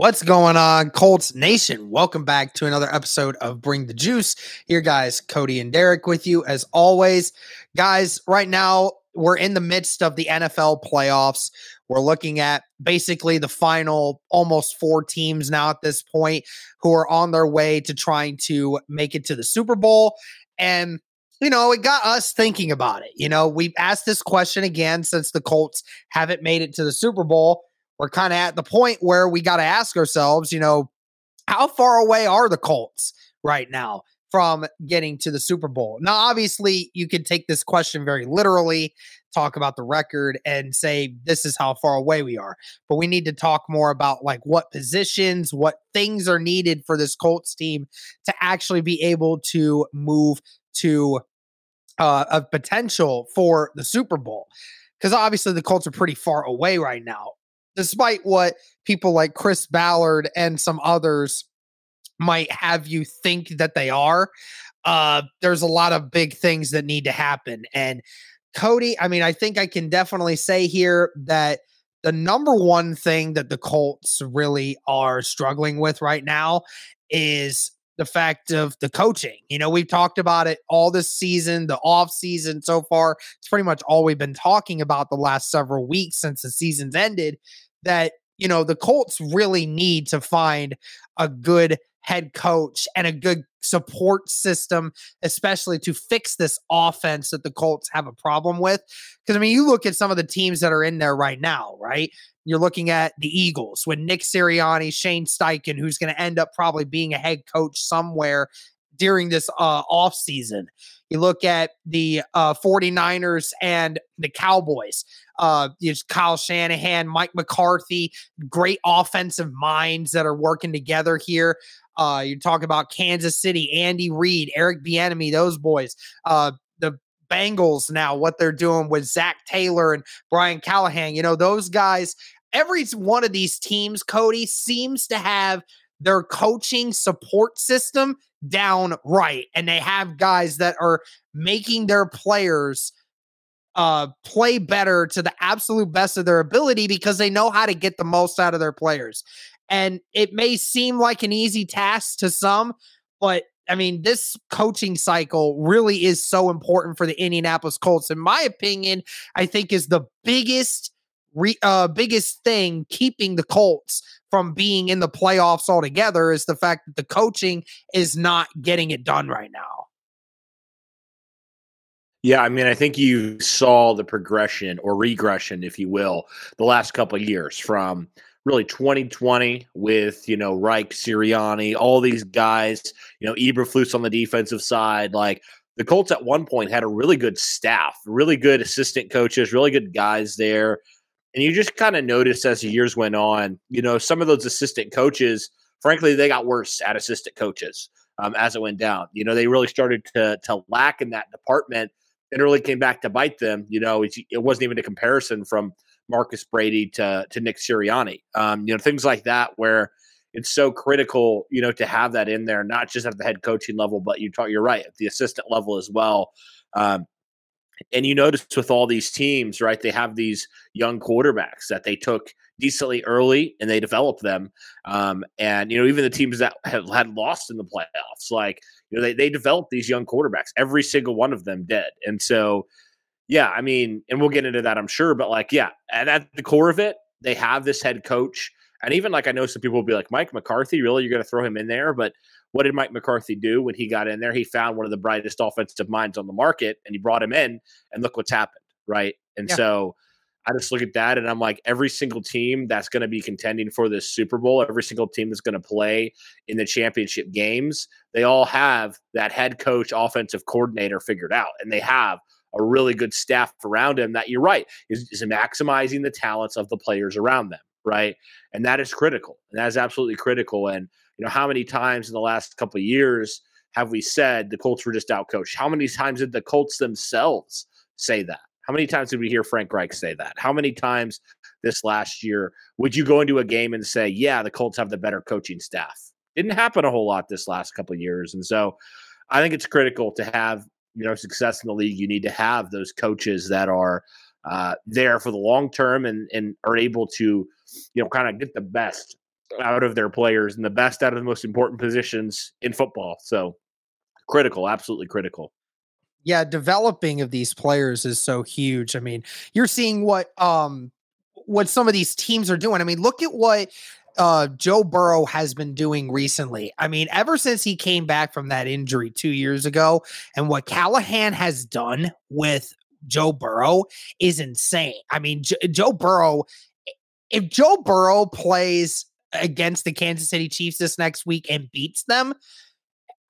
What's going on, Colts Nation? Welcome back to another episode of Bring the Juice. Here, guys, Cody and Derek with you as always. Guys, right now we're in the midst of the NFL playoffs. We're looking at basically the final almost four teams now at this point who are on their way to trying to make it to the Super Bowl. And you know, it got us thinking about it. You know, we've asked this question again since the Colts haven't made it to the Super Bowl we're kind of at the point where we got to ask ourselves, you know, how far away are the Colts right now from getting to the Super Bowl? Now, obviously, you can take this question very literally, talk about the record, and say this is how far away we are. But we need to talk more about like what positions, what things are needed for this Colts team to actually be able to move to uh, a potential for the Super Bowl. Because obviously the Colts are pretty far away right now despite what people like Chris Ballard and some others might have you think that they are, uh, there's a lot of big things that need to happen. And Cody, I mean, I think I can definitely say here that the number one thing that the Colts really are struggling with right now is the fact of the coaching. You know, we've talked about it all this season, the off season so far. It's pretty much all we've been talking about the last several weeks since the season's ended. That, you know, the Colts really need to find a good head coach and a good support system, especially to fix this offense that the Colts have a problem with. Because, I mean, you look at some of the teams that are in there right now, right? You're looking at the Eagles with Nick Sirianni, Shane Steichen, who's going to end up probably being a head coach somewhere during this uh, off season. You look at the uh, 49ers and the Cowboys. Uh, there's Kyle Shanahan, Mike McCarthy, great offensive minds that are working together here. Uh, you talk about Kansas City, Andy Reid, Eric Bieniemy, those boys. Uh, the Bengals now, what they're doing with Zac Taylor and Brian Callahan. You know, those guys, every one of these teams, Cody, seems to have their coaching support system down right. And they have guys that are making their players uh play better to the absolute best of their ability because they know how to get the most out of their players. And it may seem like an easy task to some, but I mean, this coaching cycle really is so important for the Indianapolis Colts. In my opinion, I think is the biggest re, uh, biggest thing keeping the Colts from being in the playoffs altogether is the fact that the coaching is not getting it done right now. Yeah, I mean, I think you saw the progression or regression, if you will, the last couple of years from really 2020 with, you know, Reich, Sirianni, all these guys, you know, Eberflus on the defensive side. Like the Colts at one point had a really good staff, really good assistant coaches, really good guys there. And you just kind of noticed as the years went on, you know, some of those assistant coaches, frankly, they got worse at assistant coaches um, as it went down. You know, they really started to to lack in that department and really came back to bite them. You know, it, it wasn't even a comparison from Marcus Brady to to Nick Sirianni. Um, you know, things like that where it's so critical, you know, to have that in there, not just at the head coaching level, but you talk, you're right, at the assistant level as well. Um, and you notice with all these teams, right? They have these young quarterbacks that they took decently early and they develop them. Um, and you know, even the teams that have had lost in the playoffs, like you know, they they developed these young quarterbacks. Every single one of them did, and so yeah, I mean, and we'll get into that, I'm sure. But like, yeah, and at the core of it, they have this head coach. And even like I know some people will be like, Mike McCarthy, really? You're going to throw him in there? But what did Mike McCarthy do when he got in there? He found one of the brightest offensive minds on the market and he brought him in, and look what's happened, right? And yeah. so I just look at that and I'm like, every single team that's going to be contending for this Super Bowl, every single team that's going to play in the championship games, they all have that head coach, offensive coordinator figured out, and they have a really good staff around him that you're right is, is maximizing the talents of the players around them right and that is critical and that is absolutely critical and you know how many times in the last couple of years have we said the colts were just outcoached? How many times did the colts themselves say that? How many times did we hear frank reich say that? How many times this last year would you go into a game and say yeah the colts have the better coaching staff? Didn't happen a whole lot this last couple of years and so i think it's critical to have you know success in the league, you need to have those coaches that are uh, there for the long term and and are able to you know kind of get the best out of their players and the best out of the most important positions in football. So critical, absolutely critical. Yeah, developing of these players is so huge. I mean, you're seeing what um what some of these teams are doing. I mean, look at what uh, Joe Burrow has been doing recently. I mean, ever since he came back from that injury two years ago, and what Callahan has done with Joe Burrow is insane. I mean, J- Joe Burrow, if Joe Burrow plays against the Kansas City Chiefs this next week and beats them,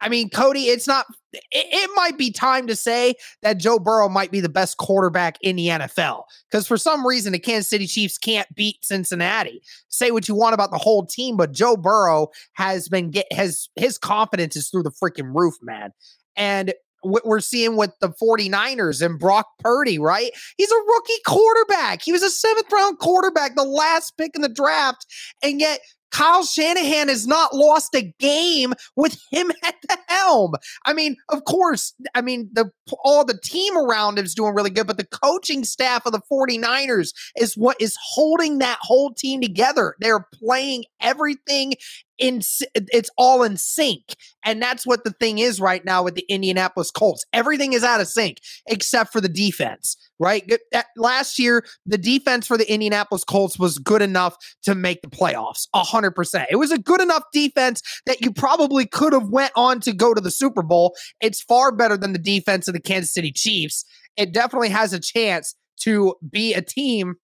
I mean, Cody, it's not, it, it, might be time to say that Joe Burrow might be the best quarterback in the NFL because for some reason the Kansas City Chiefs can't beat Cincinnati. Say what you want about the whole team, but Joe Burrow has been get has his confidence is through the freaking roof, man. And we're seeing with the 49ers and Brock Purdy, right? He's a rookie quarterback. He was a seventh round quarterback, the last pick in the draft. And yet Kyle Shanahan has not lost a game with him at the helm. I mean, of course, I mean, the all the team around him is doing really good, but the coaching staff of the 49ers is what is holding that whole team together. They're playing everything in it's all in sync. And that's what the thing is right now with the Indianapolis Colts. Everything is out of sync except for the defense, right? Last year, the defense for the Indianapolis Colts was good enough to make the playoffs. 100%. It was a good enough defense that you probably could have went on to go to the Super Bowl. It's far better than the defense of the Kansas City Chiefs. It definitely has a chance to be a team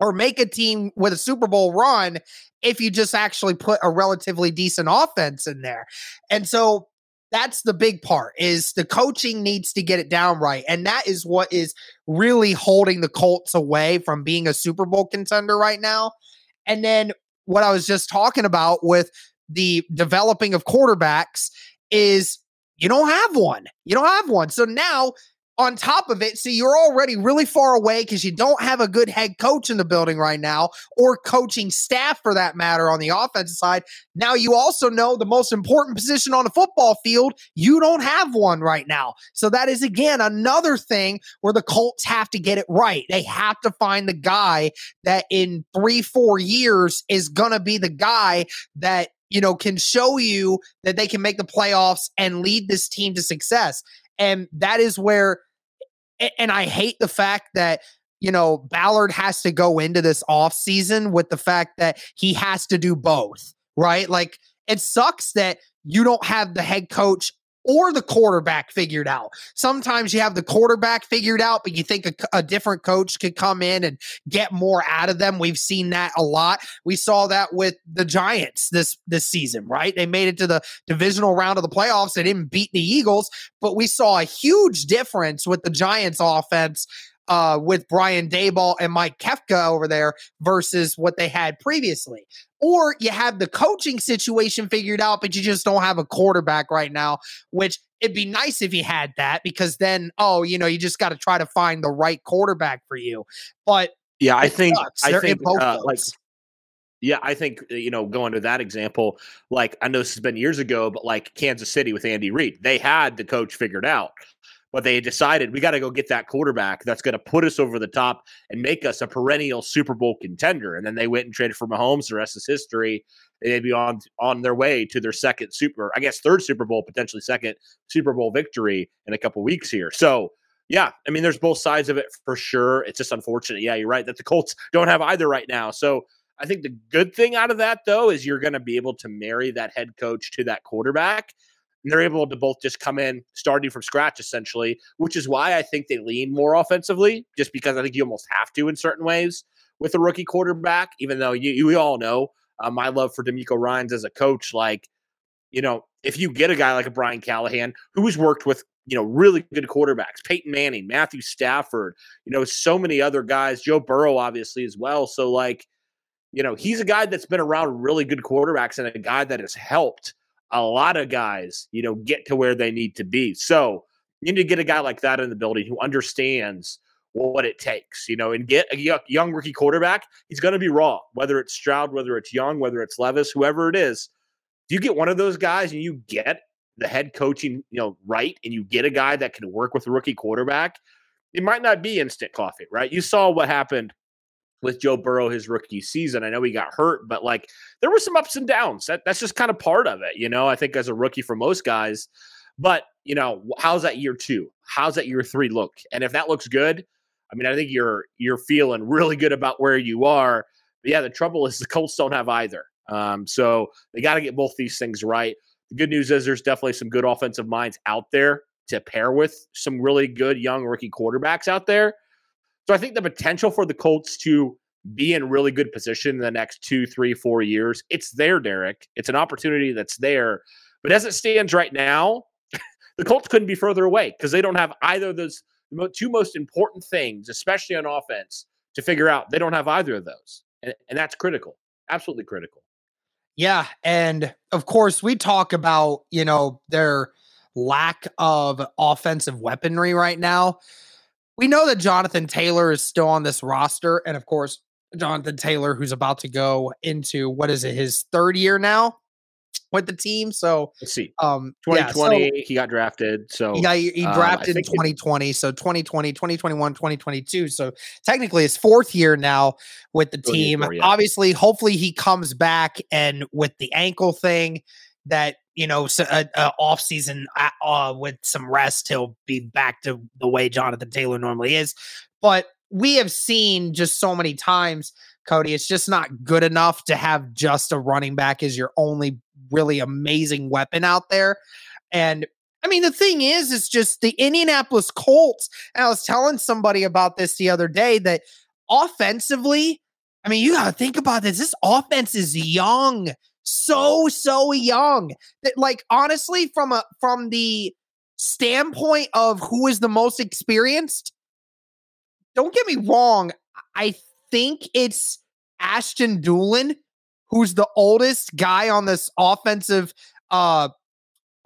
or make a team with a Super Bowl run if you just actually put a relatively decent offense in there. And so that's the big part is the coaching needs to get it down right and that is what is really holding the Colts away from being a Super Bowl contender right now. And then what I was just talking about with the developing of quarterbacks is you don't have one. You don't have one. So now on top of it, see, you're already really far away because you don't have a good head coach in the building right now, or coaching staff for that matter on the offensive side. Now you also know the most important position on the football field, you don't have one right now. So that is again another thing where the Colts have to get it right. They have to find the guy that in three, four years is gonna be the guy that you know, can show you that they can make the playoffs and lead this team to success. And that is where, and I hate the fact that, you know, Ballard has to go into this off season with the fact that he has to do both, right? Like it sucks that you don't have the head coach or the quarterback figured out. Sometimes you have the quarterback figured out, but you think a, a, different coach could come in and get more out of them. We've seen that a lot. We saw that with the Giants this this season, right? They made it to the divisional round of the playoffs. They didn't beat the Eagles, but we saw a huge difference with the Giants offense uh, with Brian Daboll and Mike Kafka over there versus what they had previously. Or you have the coaching situation figured out, but you just don't have a quarterback right now, which it'd be nice if you had that because then, oh, you know, you just got to try to find the right quarterback for you. But yeah, I think, I think, uh, like, yeah, I think uh, you know, going to that example, like I know this has been years ago, but like Kansas City with Andy Reid, they had the coach figured out but they decided we got to go get that quarterback that's going to put us over the top and make us a perennial Super Bowl contender. And then they went and traded for Mahomes. The rest is history. They'd be on on their way to their second Super, I guess, third Super Bowl, potentially second Super Bowl victory in a couple weeks here. So yeah, I mean, there's both sides of it for sure. It's just unfortunate. Yeah, you're right that the Colts don't have either right now. So I think the good thing out of that, though, is you're going to be able to marry that head coach to that quarterback. And they're able to both just come in starting from scratch, essentially, which is why I think they lean more offensively, just because I think you almost have to in certain ways with a rookie quarterback, even though you, you we all know uh, my love for DeMeco Ryans as a coach. Like, you know, if you get a guy like a Brian Callahan who's worked with you know, really good quarterbacks, Peyton Manning, Matthew Stafford, you know, so many other guys, Joe Burrow, obviously, as well. So, like, you know, he's a guy that's been around really good quarterbacks and a guy that has helped a lot of guys, you know, get to where they need to be. So, you need to get a guy like that in the building who understands what it takes, you know, and get a young rookie quarterback. He's going to be raw, whether it's Stroud, whether it's Young, whether it's Levis, whoever it is. If you get one of those guys and you get the head coaching, you know, right, and you get a guy that can work with a rookie quarterback, it might not be instant coffee, right? You saw what happened with Joe Burrow his rookie season. I know he got hurt, but like there were some ups and downs. That, that's just kind of part of it, you know. I think as a rookie for most guys, but you know, how's that year two? How's that year three look? And if that looks good, I mean, I think you're you're feeling really good about where you are. But yeah, the trouble is the Colts don't have either. Um, so they got to get both these things right. The good news is there's definitely some good offensive minds out there to pair with some really good young rookie quarterbacks out there. So I think the potential for the Colts to be in really good position in the next two, three, four years, it's there, Derek. It's an opportunity that's there. But as it stands right now, the Colts couldn't be further away because they don't have either of those two most important things, especially on offense, to figure out. They don't have either of those. And, and that's critical, absolutely critical. Yeah. And of course, we talk about, you know, their lack of offensive weaponry right now. We know that Jonathan Taylor is still on this roster. And of course, Jonathan Taylor, who's about to go into what is it, his third year now? with the team. So let's see. Um 2020 yeah, so he got drafted. So yeah, he, he um, drafted in 2020. So 2020, 2021, 2022. So technically his fourth year now with the team. Four, yeah. Obviously, hopefully he comes back and with the ankle thing that you know, so, uh, uh, off season uh, uh, with some rest, he'll be back to the way Jonathan Taylor normally is. But we have seen just so many times, Cody. It's just not good enough to have just a running back as your only really amazing weapon out there. And I mean, the thing is, it's just the Indianapolis Colts. And I was telling somebody about this the other day that offensively, I mean, you got to think about this. This offense is young, so so young. That, like, honestly, from a from the standpoint of who is the most experienced, don't get me wrong. I think it's Ashton Dulin who's the oldest guy on this offensive uh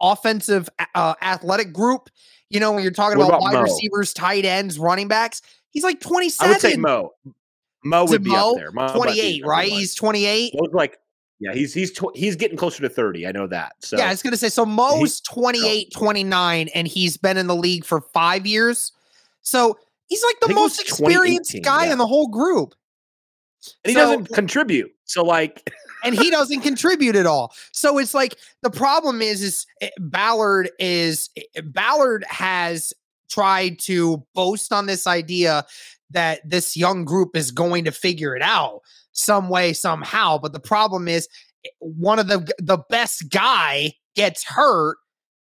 offensive uh, athletic group. You know, when you're talking about, about, wide receivers, tight ends, running backs, he's like 27. I would say Mo. Mo would be Mo? up there. Mo 28, right? He's 28. Mo's like yeah, he's he's tw- he's getting closer to 30. I know that. So Yeah, I was going to say so Mo's 28, 29 and he's been in the league for 5 years. So, he's like the most experienced guy yeah. in the whole group. And he so, doesn't contribute. So like and he doesn't contribute at all. So it's like the problem is is eh, Ballard is eh, Ballard has tried to boast on this idea that this young group is going to figure it out some way somehow, but the problem is eh, one of the the best guy gets hurt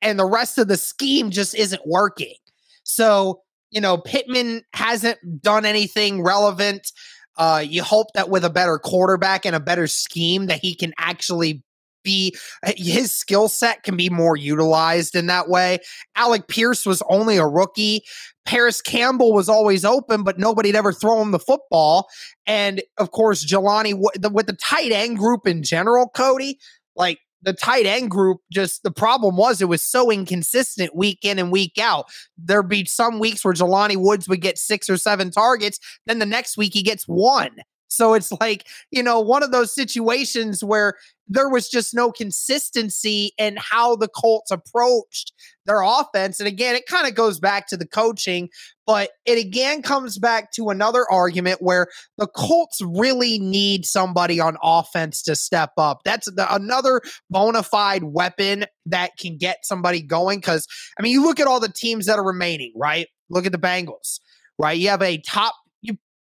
and the rest of the scheme just isn't working. So, you know, Pittman hasn't done anything relevant. Uh, you hope that with a better quarterback and a better scheme that he can actually be uh, his skill set can be more utilized in that way. Alec Pierce was only a rookie. Parris Campbell was always open, but nobody'd ever throw him the football. And of course, Jelani with the tight end group in general, Cody, like the tight end group just the problem was it was so inconsistent week in and week out. There'd be some weeks where Jelani Woods would get six or seven targets, then the next week he gets one. So it's like, you know, one of those situations where there was just no consistency in how the Colts approached their offense. And again, it kind of goes back to the coaching, but it again comes back to another argument where the Colts really need somebody on offense to step up. That's the, another bona fide weapon that can get somebody going. Because, I mean, you look at all the teams that are remaining, right? Look at the Bengals, right? You have a top,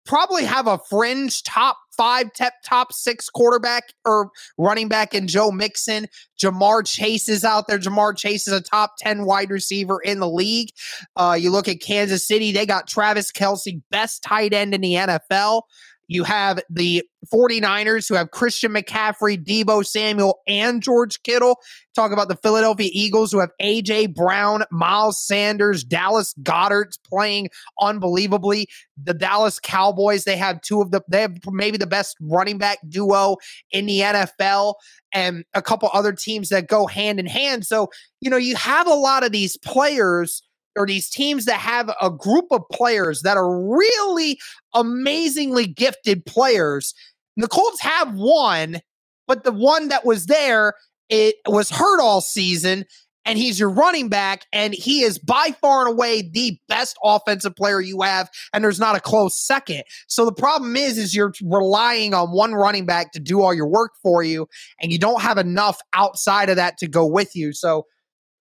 probably have a fringe top five, top, top six quarterback or running back in Joe Mixon. Ja'Marr Chase is out there. Ja'Marr Chase is a top 10 wide receiver in the league. Uh, you look at Kansas City, they got Travis Kelce, best tight end in the NFL. You have the 49ers who have Christian McCaffrey, Deebo Samuel, and George Kittle. Talk about the Philadelphia Eagles who have AJ Brown, Miles Sanders, Dallas Goedert's playing unbelievably. The Dallas Cowboys, they have two of the they have maybe the best running back duo in the NFL and a couple other teams that go hand in hand. So, you know, you have a lot of these players or these teams that have a group of players that are really amazingly gifted players. The Colts have one, but the one that was there, it was hurt all season, and he's your running back, and he is by far and away the best offensive player you have, and there's not a close second. So the problem is, is you're relying on one running back to do all your work for you, and you don't have enough outside of that to go with you. So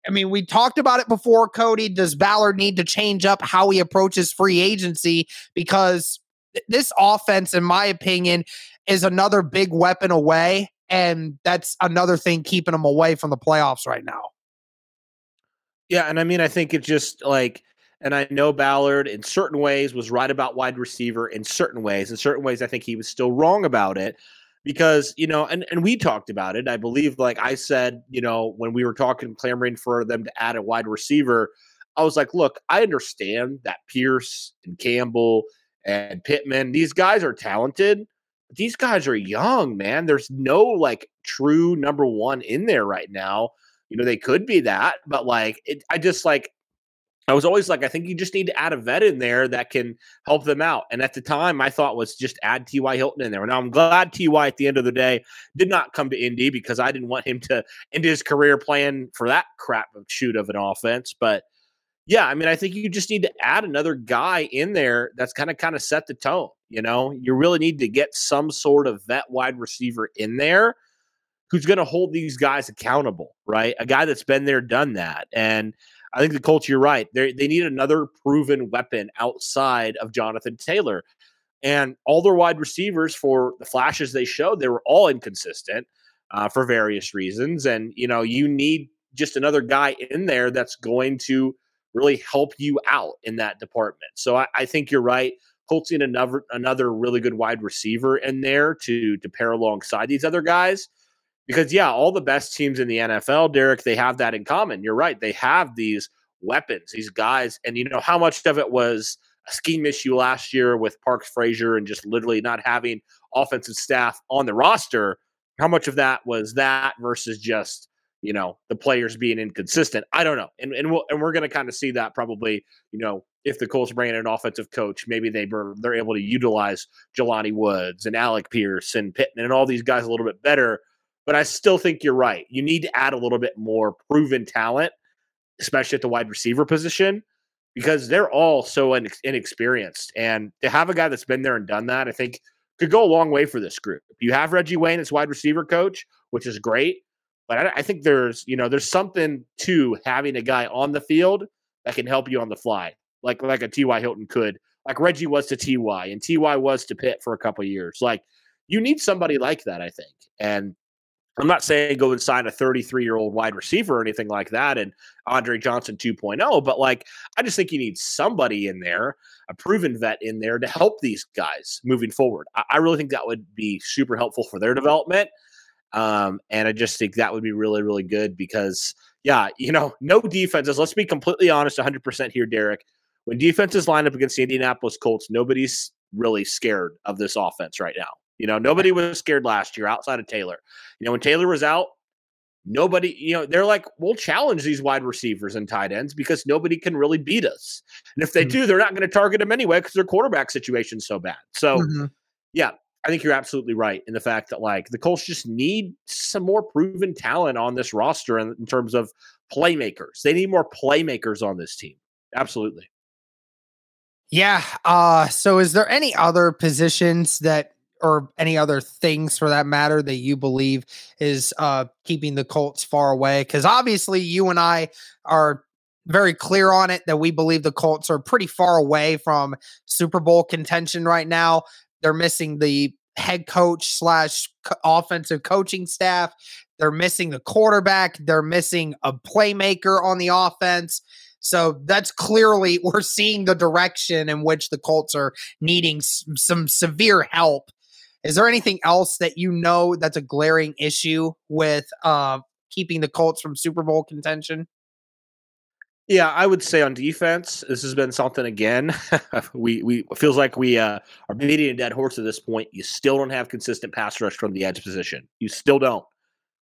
I mean, we talked about it before, Cody. Does Ballard need to change up how he approaches free agency? Because this offense, in my opinion, is another big weapon away. And that's another thing keeping them away from the playoffs right now. Yeah. And I mean, I think it's just like, and I know Ballard in certain ways was right about wide receiver in certain ways. In certain ways, I think he was still wrong about it because you know and, and we talked about it. I believe like i said you know when we were talking clamoring for them to add a wide receiver i was like look i understand that pierce and campbell and pittman these guys are talented these guys are young man. There's no like true number one in there right now. You know they could be that but like it, i just like I was always like, I think you just need to add a vet in there that can help them out. And at the time, my thought was just add T.Y. Hilton in there. Now I'm glad T.Y. at the end of the day did not come to Indy because I didn't want him to end his career playing for that crap shoot of an offense. But yeah, I mean, I think you just need to add another guy in there that's kind of kind of set the tone. You know, you really need to get some sort of vet wide receiver in there who's going to hold these guys accountable, right? A guy that's been there, done that. And I think the Colts, you're right. They they need another proven weapon outside of Jonathan Taylor. And all their wide receivers, for the flashes they showed, they were all inconsistent uh, for various reasons. And you know, you need just another guy in there that's going to really help you out in that department. So I, I think you're right. Colts need another another really good wide receiver in there to to pair alongside these other guys because yeah, all the best teams in the NFL, Derek, they have that in common. You're right; they have these weapons, these guys, and you know how much of it was a scheme issue last year with Parks Frazier and just literally not having offensive staff on the roster. How much of that was that versus just you know the players being inconsistent? I don't know, and and we'll, and we're going to kind of see that probably you know if the Colts bring in an offensive coach, maybe they they're able to utilize Jelani Woods and Alec Pierce and Pittman and all these guys a little bit better but I still think you're right. You need to add a little bit more proven talent, especially at the wide receiver position, because they're all so inexperienced. And to have a guy that's been there and done that, I think could go a long way for this group. You have Reggie Wayne as wide receiver coach, which is great. But I, I think there's, you know, there's something to having a guy on the field that can help you on the fly, like like a T.Y. Hilton could, like Reggie was to T.Y. and T.Y. was to Pitt for a couple years. Like you need somebody like that, I think. And I'm not saying go and sign a 33 year old wide receiver or anything like that and Andre Johnson 2.0, but like I just think you need somebody in there, a proven vet in there to help these guys moving forward. I, I really think that would be super helpful for their development. Um, and I just think that would be really, really good because, yeah, you know, no defenses. Let's be completely honest 100% here, Derek. When defenses line up against the Indianapolis Colts, nobody's really scared of this offense right now. You know, nobody was scared last year outside of Taylor. You know, when Taylor was out, nobody, you know, they're like, we'll challenge these wide receivers and tight ends because nobody can really beat us. And if they mm-hmm. do, they're not going to target them anyway because their quarterback situation's so bad. So, mm-hmm. yeah, I think you're absolutely right in the fact that like the Colts just need some more proven talent on this roster in, in terms of playmakers. They need more playmakers on this team. Absolutely. Yeah. Uh, so is there any other positions that or any other things for that matter that you believe is uh keeping the Colts far away? Because obviously you and I are very clear on it that we believe the Colts are pretty far away from Super Bowl contention right now. They're missing the head coach slash offensive coaching staff. They're missing the quarterback. They're missing a playmaker on the offense. So that's clearly we're seeing the direction in which the Colts are needing some, some severe help. Is there anything else that you know that's a glaring issue with uh, keeping the Colts from Super Bowl contention? Yeah, I would say on defense, this has been something again. we we feels like we uh, are beating a dead horse at this point. You still don't have consistent pass rush from the edge position. You still don't.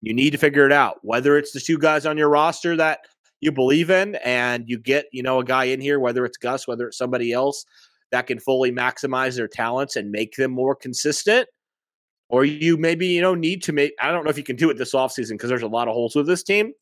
You need to figure it out. Whether it's the two guys on your roster that you believe in, and you get you know a guy in here, whether it's Gus, whether it's somebody else that can fully maximize their talents and make them more consistent, or you maybe you know need to make. I don't know if you can do it this offseason because there's a lot of holes with this team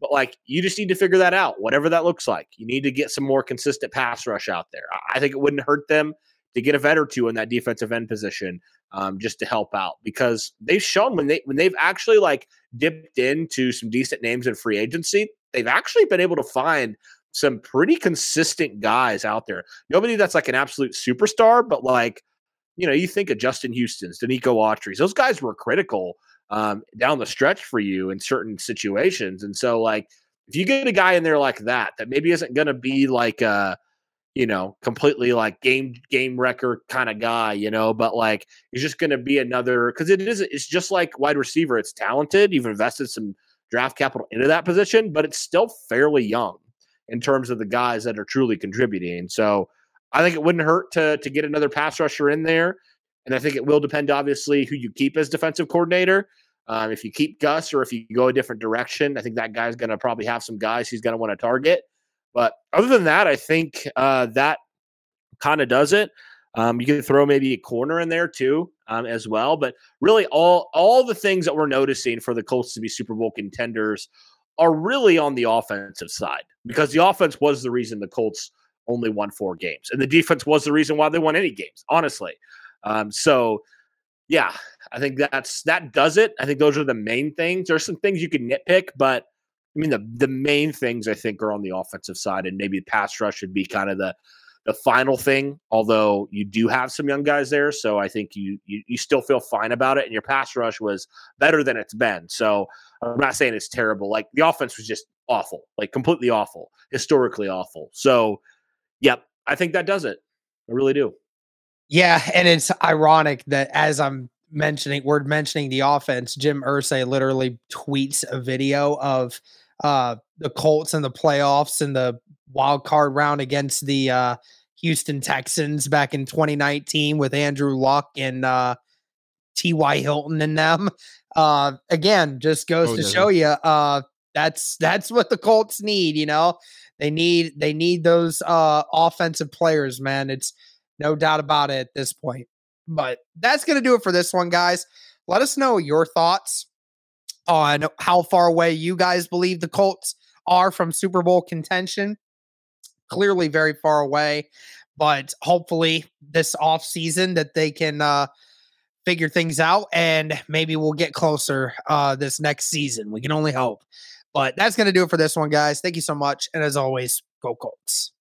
but like you just need to figure that out, whatever that looks like. You need to get some more consistent pass rush out there. I think it wouldn't hurt them to get a vet or two in that defensive end position um, just to help out because they've shown when they when they've actually like dipped into some decent names in free agency, they've actually been able to find some pretty consistent guys out there. Nobody that's like an absolute superstar, but like you know, you think of Justin Houston's, Denico Autry's, those guys were critical um, down the stretch for you in certain situations. And so, like, if you get a guy in there like that, that maybe isn't going to be like a, you know, completely like game game wrecker kind of guy, you know, but like he's just going to be another because it is it's just like wide receiver. It's talented. You've invested some draft capital into that position, but it's still fairly young in terms of the guys that are truly contributing. So I think it wouldn't hurt to to get another pass rusher in there. And I think it will depend, obviously, who you keep as defensive coordinator. Um, if you keep Gus or if you go a different direction, I think that guy's going to probably have some guys he's going to want to target. But other than that, I think uh, that kind of does it. Um, you can throw maybe a corner in there too, um, as well. But really, all all the things that we're noticing for the Colts to be Super Bowl contenders are really on the offensive side because the offense was the reason the Colts only won four games, and the defense was the reason why they won any games. Honestly, um, so yeah, I think that's that does it. I think those are the main things. There's some things you can nitpick, but I mean the the main things I think are on the offensive side, and maybe the pass rush should be kind of the the final thing. Although you do have some young guys there, so I think you you, you still feel fine about it. And your pass rush was better than it's been. So I'm not saying it's terrible. Like the offense was just awful, like completely awful, historically awful. So, yep, I think that does it. I really do. Yeah, and it's ironic that as I'm mentioning, we're mentioning the offense. Jim Irsay literally tweets a video of uh, the Colts in the playoffs and the wild card round against the uh, Houston Texans back in 2019 with Andrew Luck and uh, T.Y. Hilton and them. Uh, again, just goes oh, to yeah. show you uh, that's that's what the Colts need. You know, they need they need those uh, offensive players, man. It's no doubt about it at this point. But that's going to do it for this one, guys. Let us know your thoughts on how far away you guys believe the Colts are from Super Bowl contention. Clearly, very far away, but hopefully, this off season that they can uh, figure things out and maybe we'll get closer uh, this next season. We can only hope. But that's going to do it for this one, guys. Thank you so much. And as always, go Colts.